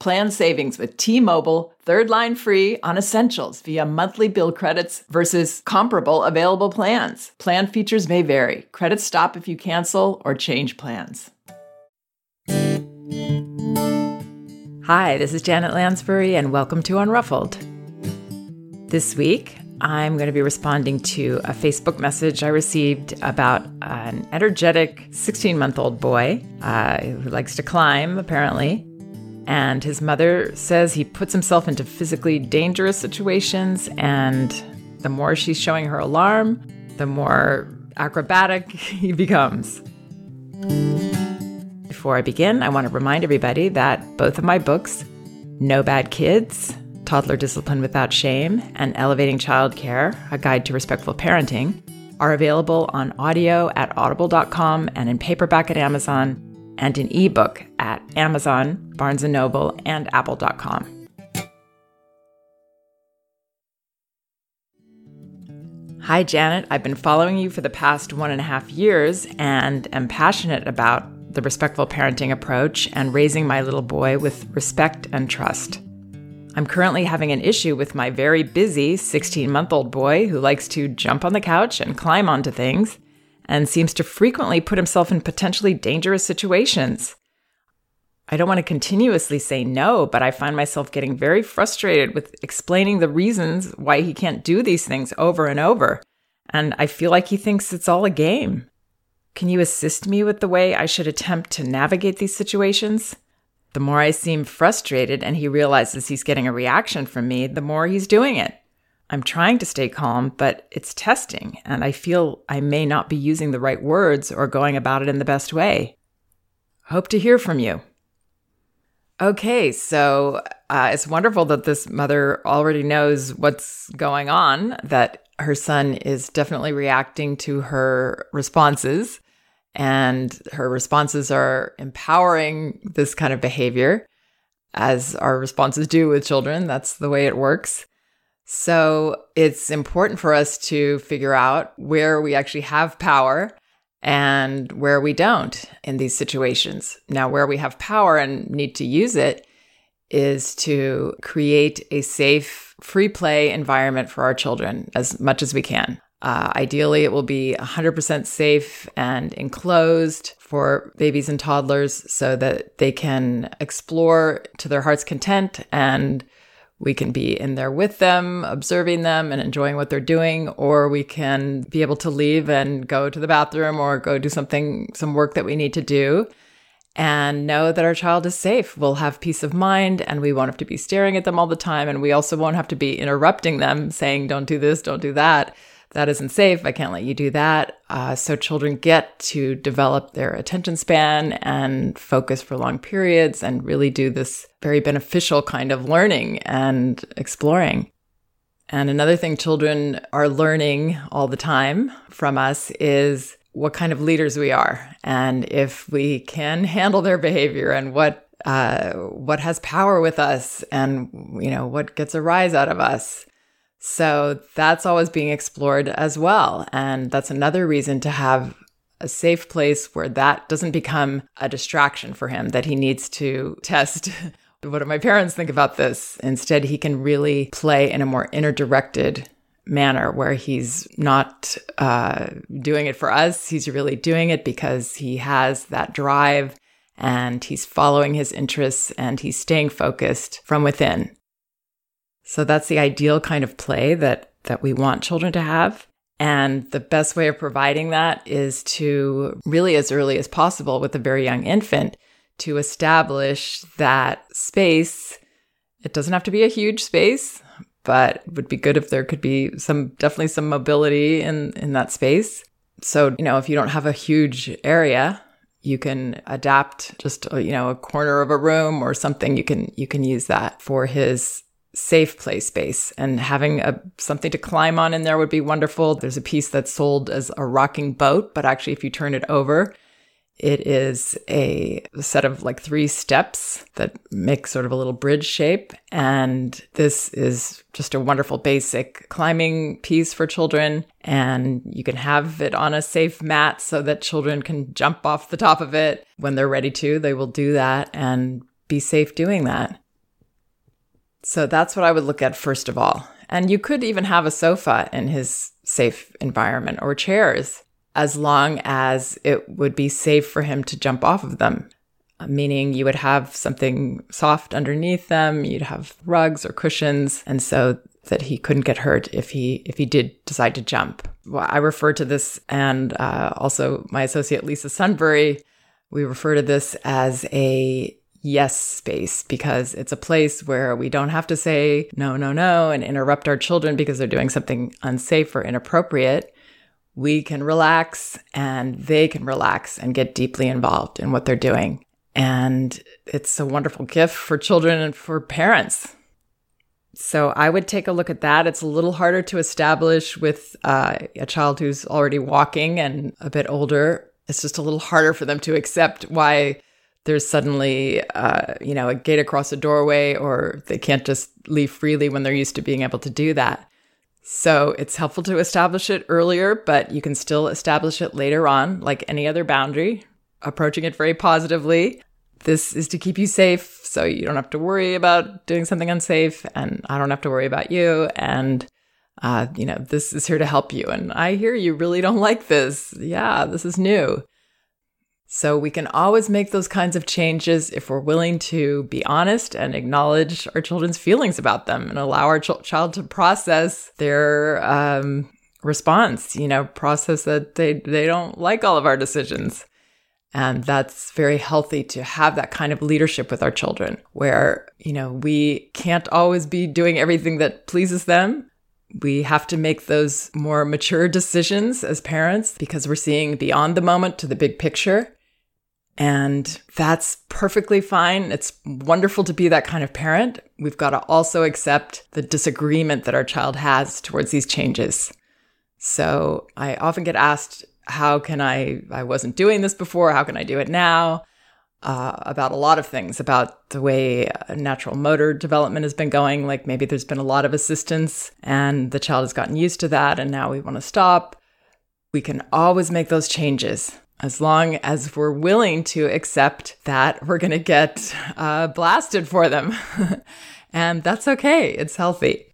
Plan savings with T-Mobile, third line free on essentials via monthly bill credits versus comparable available plans. Plan features may vary. Credits stop if you cancel or change plans. Hi, this is Janet Lansbury, and welcome to Unruffled. This week, I'm going to be responding to a Facebook message I received about an energetic 16 month old boy uh, who likes to climb, apparently. And his mother says he puts himself into physically dangerous situations, and the more she's showing her alarm, the more acrobatic he becomes. Before I begin, I want to remind everybody that both of my books, No Bad Kids, Toddler Discipline Without Shame, and Elevating Childcare, A Guide to Respectful Parenting, are available on audio at audible.com and in paperback at Amazon and in ebook at Amazon, Barnes & Noble, and apple.com. Hi, Janet. I've been following you for the past one and a half years and am passionate about the respectful parenting approach and raising my little boy with respect and trust. I'm currently having an issue with my very busy 16 month old boy who likes to jump on the couch and climb onto things and seems to frequently put himself in potentially dangerous situations. I don't want to continuously say no, but I find myself getting very frustrated with explaining the reasons why he can't do these things over and over. And I feel like he thinks it's all a game. Can you assist me with the way I should attempt to navigate these situations? The more I seem frustrated and he realizes he's getting a reaction from me, the more he's doing it. I'm trying to stay calm, but it's testing, and I feel I may not be using the right words or going about it in the best way. Hope to hear from you. Okay, so uh, it's wonderful that this mother already knows what's going on, that her son is definitely reacting to her responses and her responses are empowering this kind of behavior, as our responses do with children. That's the way it works. So it's important for us to figure out where we actually have power and where we don't in these situations. Now, where we have power and need to use it is to create a safe, free play environment for our children as much as we can. Uh, ideally, it will be 100% safe and enclosed for babies and toddlers so that they can explore to their heart's content and we can be in there with them, observing them and enjoying what they're doing, or we can be able to leave and go to the bathroom or go do something, some work that we need to do and know that our child is safe. We'll have peace of mind and we won't have to be staring at them all the time. And we also won't have to be interrupting them saying, don't do this, don't do that that isn't safe. I can't let you do that. Uh, so children get to develop their attention span and focus for long periods and really do this very beneficial kind of learning and exploring. And another thing children are learning all the time from us is what kind of leaders we are and if we can handle their behavior and what uh, what has power with us and you know what gets a rise out of us So that's always being explored as well. And that's another reason to have a safe place where that doesn't become a distraction for him that he needs to test. what do my parents think about this? Instead, he can really play in a more inner directed manner where he's not uh, doing it for us. He's really doing it because he has that drive and he's following his interests and he's staying focused from within. So that's the ideal kind of play that that we want children to have. And the best way of providing that is to really as early as possible with a very young infant to establish that space. It doesn't have to be a huge space, but it would be good if there could be some definitely some mobility in in that space. So, you know, if you don't have a huge area, you can adapt just you know a corner of a room or something you can you can use that for his safe play space and having a something to climb on in there would be wonderful. There's a piece that's sold as a rocking boat, but actually if you turn it over, it is a set of like three steps that make sort of a little bridge shape. And this is just a wonderful basic climbing piece for children. And you can have it on a safe mat so that children can jump off the top of it when they're ready to. They will do that and be safe doing that. So that's what I would look at first of all. And you could even have a sofa in his safe environment or chairs as long as it would be safe for him to jump off of them. Meaning you would have something soft underneath them, you'd have rugs or cushions, and so that he couldn't get hurt if he if he did decide to jump. Well, I refer to this, and uh, also my associate Lisa Sunbury, we refer to this as a yes space because it's a place where we don't have to say no, no, no and interrupt our children because they're doing something unsafe or inappropriate. We can relax and they can relax and get deeply involved in what they're doing. And it's a wonderful gift for children and for parents. So I would take a look at that. It's a little harder to establish with uh, a child who's already walking and a bit older. It's just a little harder for them to accept why there's suddenly, uh, you know, a gate across a doorway, or they can't just leave freely when they're used to being able to do that. So it's helpful to establish it earlier, but you can still establish it later on, like any other boundary, approaching it very positively. This is to keep you safe, so you don't have to worry about doing something unsafe, and I don't have to worry about you. And uh, you know, this is here to help you. And I hear you really don't like this. Yeah, this is new. So we can always make those kinds of changes if we're willing to be honest and acknowledge our children's feelings about them and allow our ch- child to process their um, response, you know, process that they, they don't like all of our decisions. And that's very healthy to have that kind of leadership with our children where, you know, we can't always be doing everything that pleases them. We have to make those more mature decisions as parents because we're seeing beyond the moment to the big picture. And that's perfectly fine. It's wonderful to be that kind of parent. We've got to also accept the disagreement that our child has towards these changes. So I often get asked, how can I, I wasn't doing this before, how can I do it now? Uh, about a lot of things, about the way natural motor development has been going. Like maybe there's been a lot of assistance and the child has gotten used to that and now we want to stop. We can always make those changes as long as we're willing to accept that we're going to get uh, blasted for them. and that's okay, it's healthy.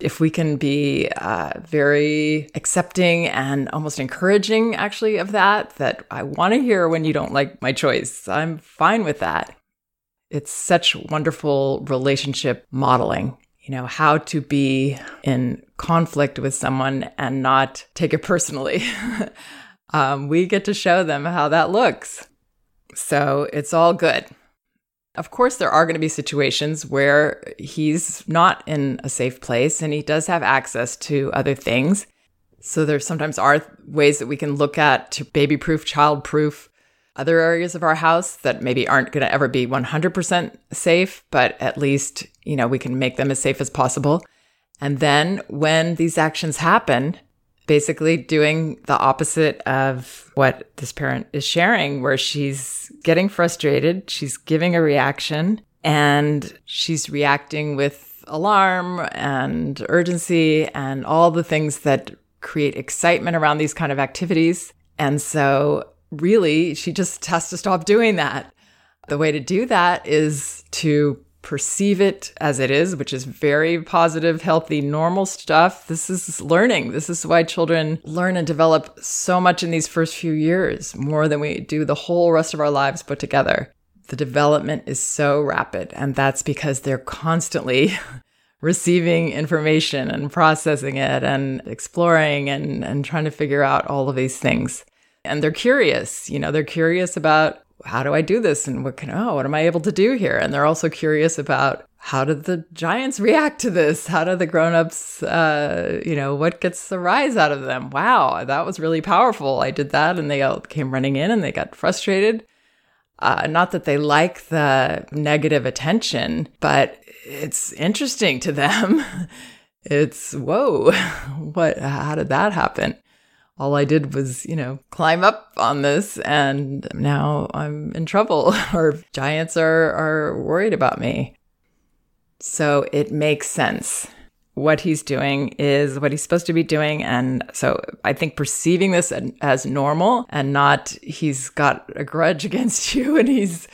If we can be uh, very accepting and almost encouraging, actually, of that, that I want to hear when you don't like my choice, I'm fine with that. It's such wonderful relationship modeling you know, how to be in conflict with someone and not take it personally. um, we get to show them how that looks. So it's all good. Of course, there are going to be situations where he's not in a safe place and he does have access to other things. So there sometimes are ways that we can look at to baby proof, child proof other areas of our house that maybe aren't going to ever be 100% safe, but at least, you know, we can make them as safe as possible. And then when these actions happen, basically doing the opposite of what this parent is sharing, where she's getting frustrated, she's giving a reaction, and she's reacting with alarm and urgency and all the things that create excitement around these kind of activities. And so, really, she just has to stop doing that. The way to do that is to perceive it as it is, which is very positive, healthy, normal stuff. This is learning. This is why children learn and develop so much in these first few years, more than we do the whole rest of our lives put together. The development is so rapid, and that's because they're constantly receiving information and processing it and exploring and, and trying to figure out all of these things. And they're curious, you know, they're curious about how do I do this and what can oh what am I able to do here? And they're also curious about how did the giants react to this? How do the grown-ups uh, you know, what gets the rise out of them? Wow, that was really powerful. I did that and they all came running in and they got frustrated. Uh, not that they like the negative attention, but it's interesting to them. it's whoa, what how did that happen? All I did was, you know, climb up on this and now I'm in trouble or giants are are worried about me. So it makes sense. What he's doing is what he's supposed to be doing and so I think perceiving this as normal and not he's got a grudge against you and he's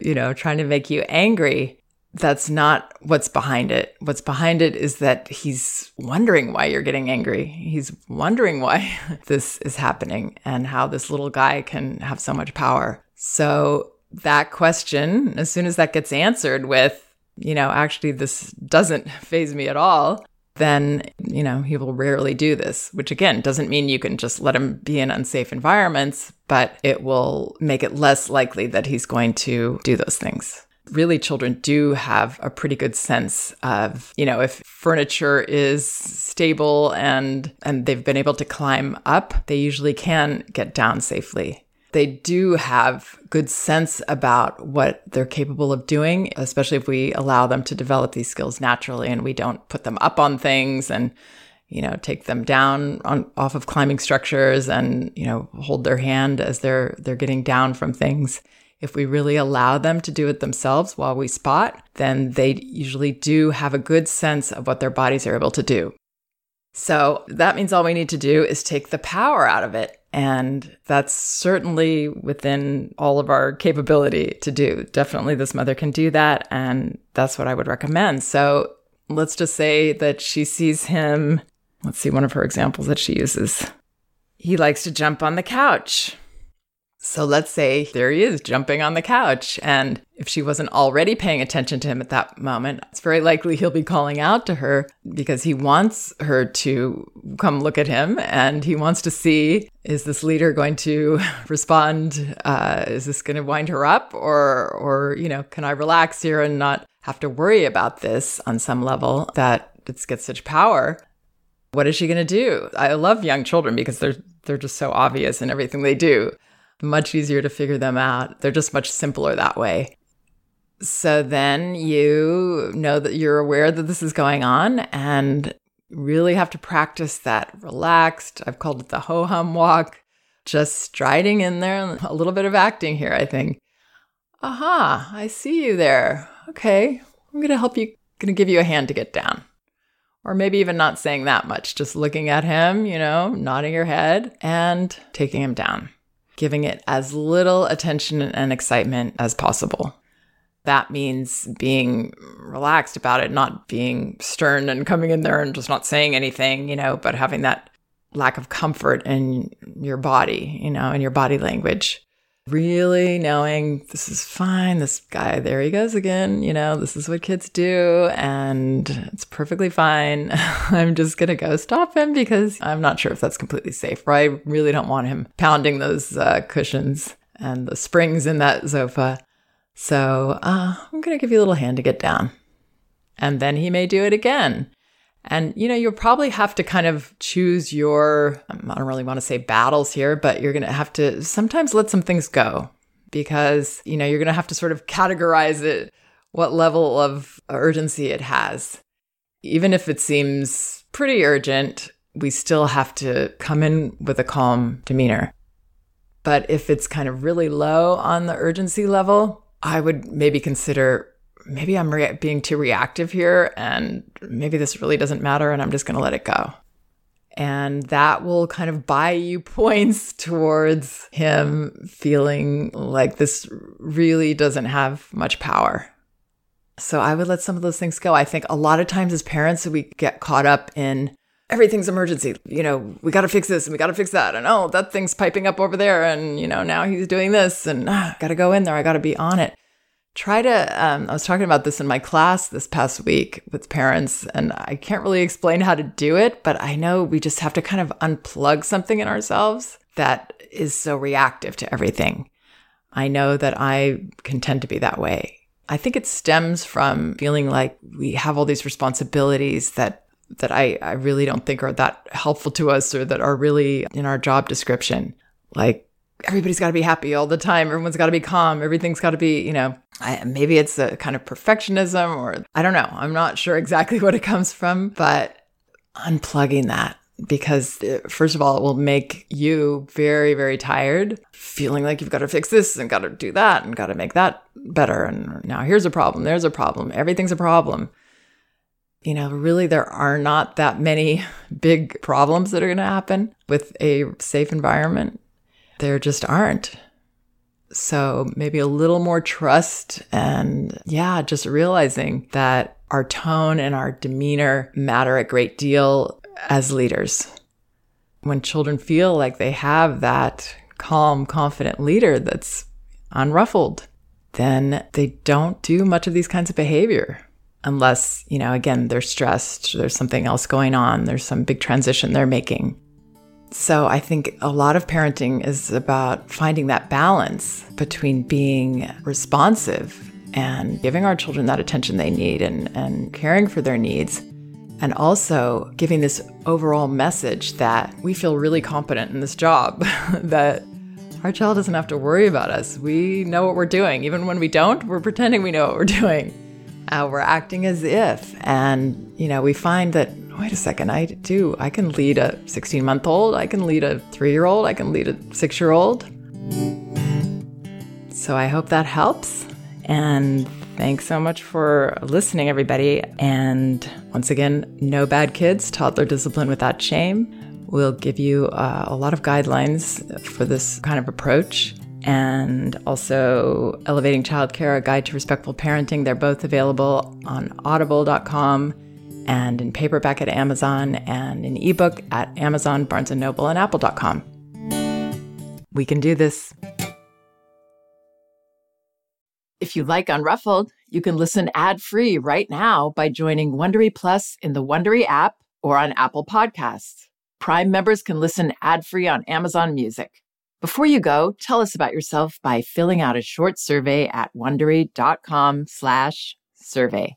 you know trying to make you angry that's not what's behind it. What's behind it is that he's wondering why you're getting angry. He's wondering why this is happening and how this little guy can have so much power. So, that question, as soon as that gets answered with, you know, actually, this doesn't faze me at all, then, you know, he will rarely do this, which again doesn't mean you can just let him be in unsafe environments, but it will make it less likely that he's going to do those things really children do have a pretty good sense of you know if furniture is stable and and they've been able to climb up they usually can get down safely. They do have good sense about what they're capable of doing especially if we allow them to develop these skills naturally and we don't put them up on things and you know take them down on off of climbing structures and you know hold their hand as they're they're getting down from things if we really allow them to do it themselves while we spot, then they usually do have a good sense of what their bodies are able to do. So that means all we need to do is take the power out of it. And that's certainly within all of our capability to do. Definitely, this mother can do that. And that's what I would recommend. So let's just say that she sees him. Let's see one of her examples that she uses. He likes to jump on the couch. So let's say there he is jumping on the couch. And if she wasn't already paying attention to him at that moment, it's very likely he'll be calling out to her because he wants her to come look at him and he wants to see is this leader going to respond? Uh, is this going to wind her up? Or, or, you know, can I relax here and not have to worry about this on some level that it's got such power? What is she going to do? I love young children because they're they're just so obvious in everything they do much easier to figure them out. They're just much simpler that way. So then you know that you're aware that this is going on and really have to practice that relaxed. I've called it the ho hum walk, just striding in there, a little bit of acting here, I think. Aha, I see you there. Okay, I'm going to help you, going to give you a hand to get down. Or maybe even not saying that much, just looking at him, you know, nodding your head and taking him down giving it as little attention and excitement as possible. That means being relaxed about it, not being stern and coming in there and just not saying anything, you know, but having that lack of comfort in your body, you know, in your body language really knowing this is fine. This guy, there he goes again. You know, this is what kids do, and it's perfectly fine. I'm just going to go stop him because I'm not sure if that's completely safe, or I really don't want him pounding those uh, cushions and the springs in that sofa. So uh, I'm going to give you a little hand to get down. And then he may do it again. And, you know, you'll probably have to kind of choose your, um, I don't really want to say battles here, but you're going to have to sometimes let some things go because, you know, you're going to have to sort of categorize it, what level of urgency it has. Even if it seems pretty urgent, we still have to come in with a calm demeanor. But if it's kind of really low on the urgency level, I would maybe consider maybe I'm re- being too reactive here and maybe this really doesn't matter and I'm just going to let it go. And that will kind of buy you points towards him feeling like this really doesn't have much power. So I would let some of those things go. I think a lot of times as parents, we get caught up in everything's emergency. You know, we got to fix this and we got to fix that. And oh, that thing's piping up over there. And, you know, now he's doing this and ah, got to go in there. I got to be on it. Try to, um, I was talking about this in my class this past week with parents, and I can't really explain how to do it, but I know we just have to kind of unplug something in ourselves that is so reactive to everything. I know that I can tend to be that way. I think it stems from feeling like we have all these responsibilities that that I, I really don't think are that helpful to us or that are really in our job description. Like everybody's got to be happy all the time. Everyone's got to be calm. Everything's got to be, you know, I, maybe it's a kind of perfectionism or I don't know. I'm not sure exactly what it comes from, but unplugging that because uh, first of all, it will make you very, very tired, feeling like you've got to fix this and got to do that and got to make that better. And now here's a problem. There's a problem. Everything's a problem you know, really there are not that many big problems that are going to happen with a safe environment. There just aren't. So maybe a little more trust and yeah, just realizing that our tone and our demeanor matter a great deal as leaders. When children feel like they have that calm, confident leader that's unruffled, then they don't do much of these kinds of behavior unless, you know, again, they're stressed, there's something else going on, there's some big transition they're making. So I think a lot of parenting is about finding that balance between being responsive and giving our children that attention they need and, and caring for their needs. And also giving this overall message that we feel really competent in this job, that our child doesn't have to worry about us. We know what we're doing. Even when we don't, we're pretending we know what we're doing uh, we're acting as if. And, you know, we find that, wait a second, I do, I can lead a 16 month old, I can lead a three year old, I can lead a six year old. So I hope that helps. And thanks so much for listening, everybody. And once again, no bad kids, toddler discipline without shame. We'll give you uh, a lot of guidelines for this kind of approach and also Elevating Childcare, A Guide to Respectful Parenting. They're both available on audible.com and in paperback at Amazon and in ebook at Amazon, Barnes & Noble, and apple.com. We can do this. If you like Unruffled, you can listen ad-free right now by joining Wondery Plus in the Wondery app or on Apple Podcasts. Prime members can listen ad-free on Amazon Music. Before you go, tell us about yourself by filling out a short survey at wondery.com slash survey.